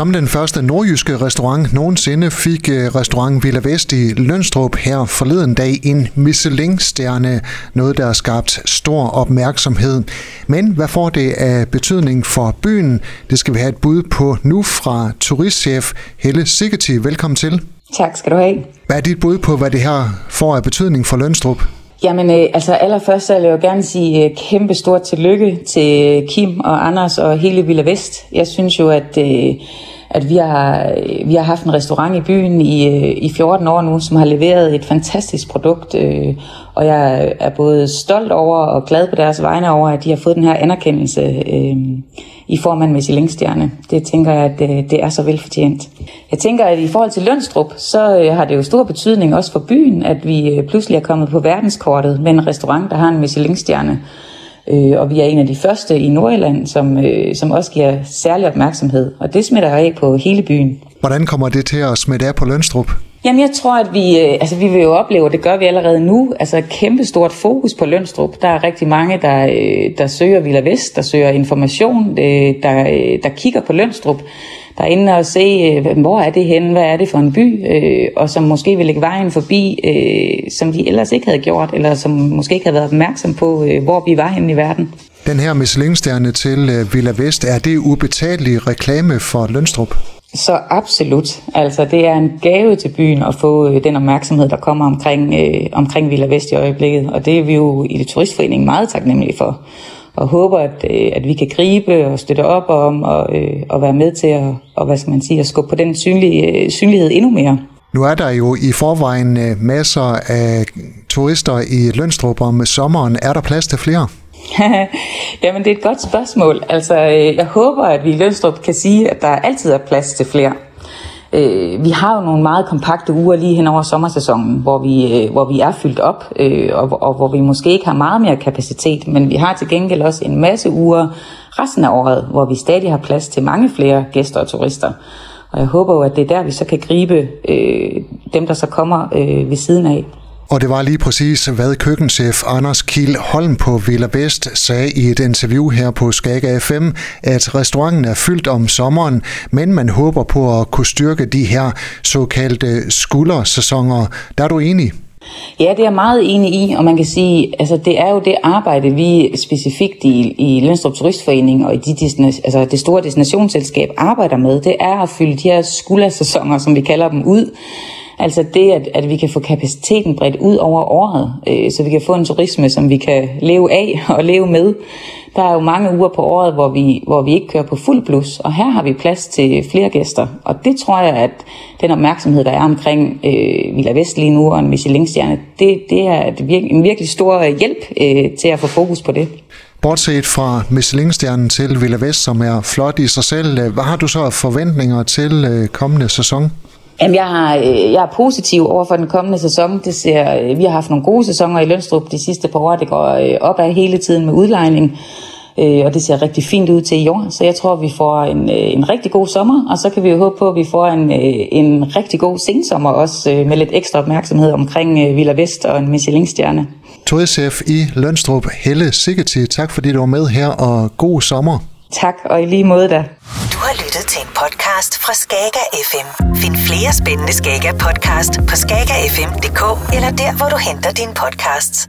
Som den første nordjyske restaurant nogensinde fik øh, restaurant Villa Vest i Lønstrup her forleden dag en Michelin-stjerne, noget der har skabt stor opmærksomhed. Men hvad får det af betydning for byen? Det skal vi have et bud på nu fra turistchef Helle Sigeti. Velkommen til. Tak skal du have. Hvad er dit bud på, hvad det her får af betydning for Lønstrup? Jamen, øh, altså allerførst så vil jeg jo gerne sige øh, kæmpe stort tillykke til Kim og Anders og hele Villa Vest. Jeg synes jo, at, øh, at vi, har, vi har haft en restaurant i byen i, øh, i 14 år nu, som har leveret et fantastisk produkt, øh, og jeg er både stolt over og glad på deres vegne over, at de har fået den her anerkendelse øh, i form af en Michelin-stjerne. Det tænker jeg, at det, det er så velfortjent. Jeg tænker, at i forhold til Lønstrup, så øh, har det jo stor betydning også for byen, at vi øh, pludselig er kommet på verdenskortet med en restaurant, der har en Michelin-stjerne. Øh, og vi er en af de første i Nordjylland, som, øh, som også giver særlig opmærksomhed. Og det smitter af på hele byen. Hvordan kommer det til at smitte af på Lønstrup? Jamen, jeg tror, at vi, øh, altså, vi vil jo opleve, og det gør vi allerede nu, altså et kæmpe stort fokus på Lønstrup. Der er rigtig mange, der, øh, der søger Villa Vest, der søger information, øh, der, der kigger på Lønstrup, der er inde og se, hvor er det henne, hvad er det for en by, og som måske vil lægge vejen forbi, som de ellers ikke havde gjort, eller som måske ikke havde været opmærksom på, hvor vi var henne i verden. Den her Michelin-stjerne til Villa Vest, er det ubetagelig reklame for Lønstrup? Så absolut. Altså, det er en gave til byen at få øh, den opmærksomhed, der kommer omkring, øh, omkring Villa Vest i øjeblikket. Og det er vi jo i det turistforening meget taknemmelige for. Og håber, at, øh, at vi kan gribe og støtte op om og, øh, og være med til at, og, hvad skal man sige, at skubbe på den synlige, øh, synlighed endnu mere. Nu er der jo i forvejen masser af turister i Lønstrup om sommeren. Er der plads til flere? Jamen, det er et godt spørgsmål. Altså, jeg håber, at vi i Lønstrup kan sige, at der altid er plads til flere. Øh, vi har jo nogle meget kompakte uger lige hen over sommersæsonen, hvor vi, øh, hvor vi er fyldt op, øh, og, og hvor vi måske ikke har meget mere kapacitet, men vi har til gengæld også en masse uger resten af året, hvor vi stadig har plads til mange flere gæster og turister. Og jeg håber jo, at det er der, vi så kan gribe øh, dem, der så kommer øh, ved siden af. Og det var lige præcis, hvad køkkenchef Anders Kiel Holm på Villa Vest sagde i et interview her på Skaga FM, at restauranten er fyldt om sommeren, men man håber på at kunne styrke de her såkaldte skuldersæsoner. Der er du enig? Ja, det er jeg meget enig i, og man kan sige, altså det er jo det arbejde, vi specifikt i, i Lønstrup Turistforening og i de, altså det store destinationsselskab arbejder med, det er at fylde de her skuldersæsoner, som vi kalder dem, ud Altså det, at, at vi kan få kapaciteten bredt ud over året, øh, så vi kan få en turisme, som vi kan leve af og leve med. Der er jo mange uger på året, hvor vi, hvor vi ikke kører på fuld plus, og her har vi plads til flere gæster. Og det tror jeg, at den opmærksomhed, der er omkring øh, Villa Vest lige nu og en Michelin-stjerne, det, det er et virke, en virkelig stor hjælp øh, til at få fokus på det. Bortset fra Michelin-stjernen til Villa Vest, som er flot i sig selv, øh, hvad har du så forventninger til øh, kommende sæson? Jamen, jeg, har, øh, jeg er positiv over for den kommende sæson. Det ser, øh, vi har haft nogle gode sæsoner i Lønstrup de sidste par år. Det går øh, opad hele tiden med udlejning, og det ser rigtig fint ud til i år. Så jeg tror, vi får en, en rigtig god sommer, og så kan vi jo håbe på, at vi får en, en rigtig god sensommer også med lidt ekstra opmærksomhed omkring Villa Vest og en Michelin-stjerne. Turistchef i Lønstrup, Helle Sigeti, tak fordi du var med her, og god sommer. Tak, og i lige måde da. Du har lyttet til en podcast fra Skager FM. Find flere spændende Skager podcast på skagerfm.dk eller der, hvor du henter dine podcasts.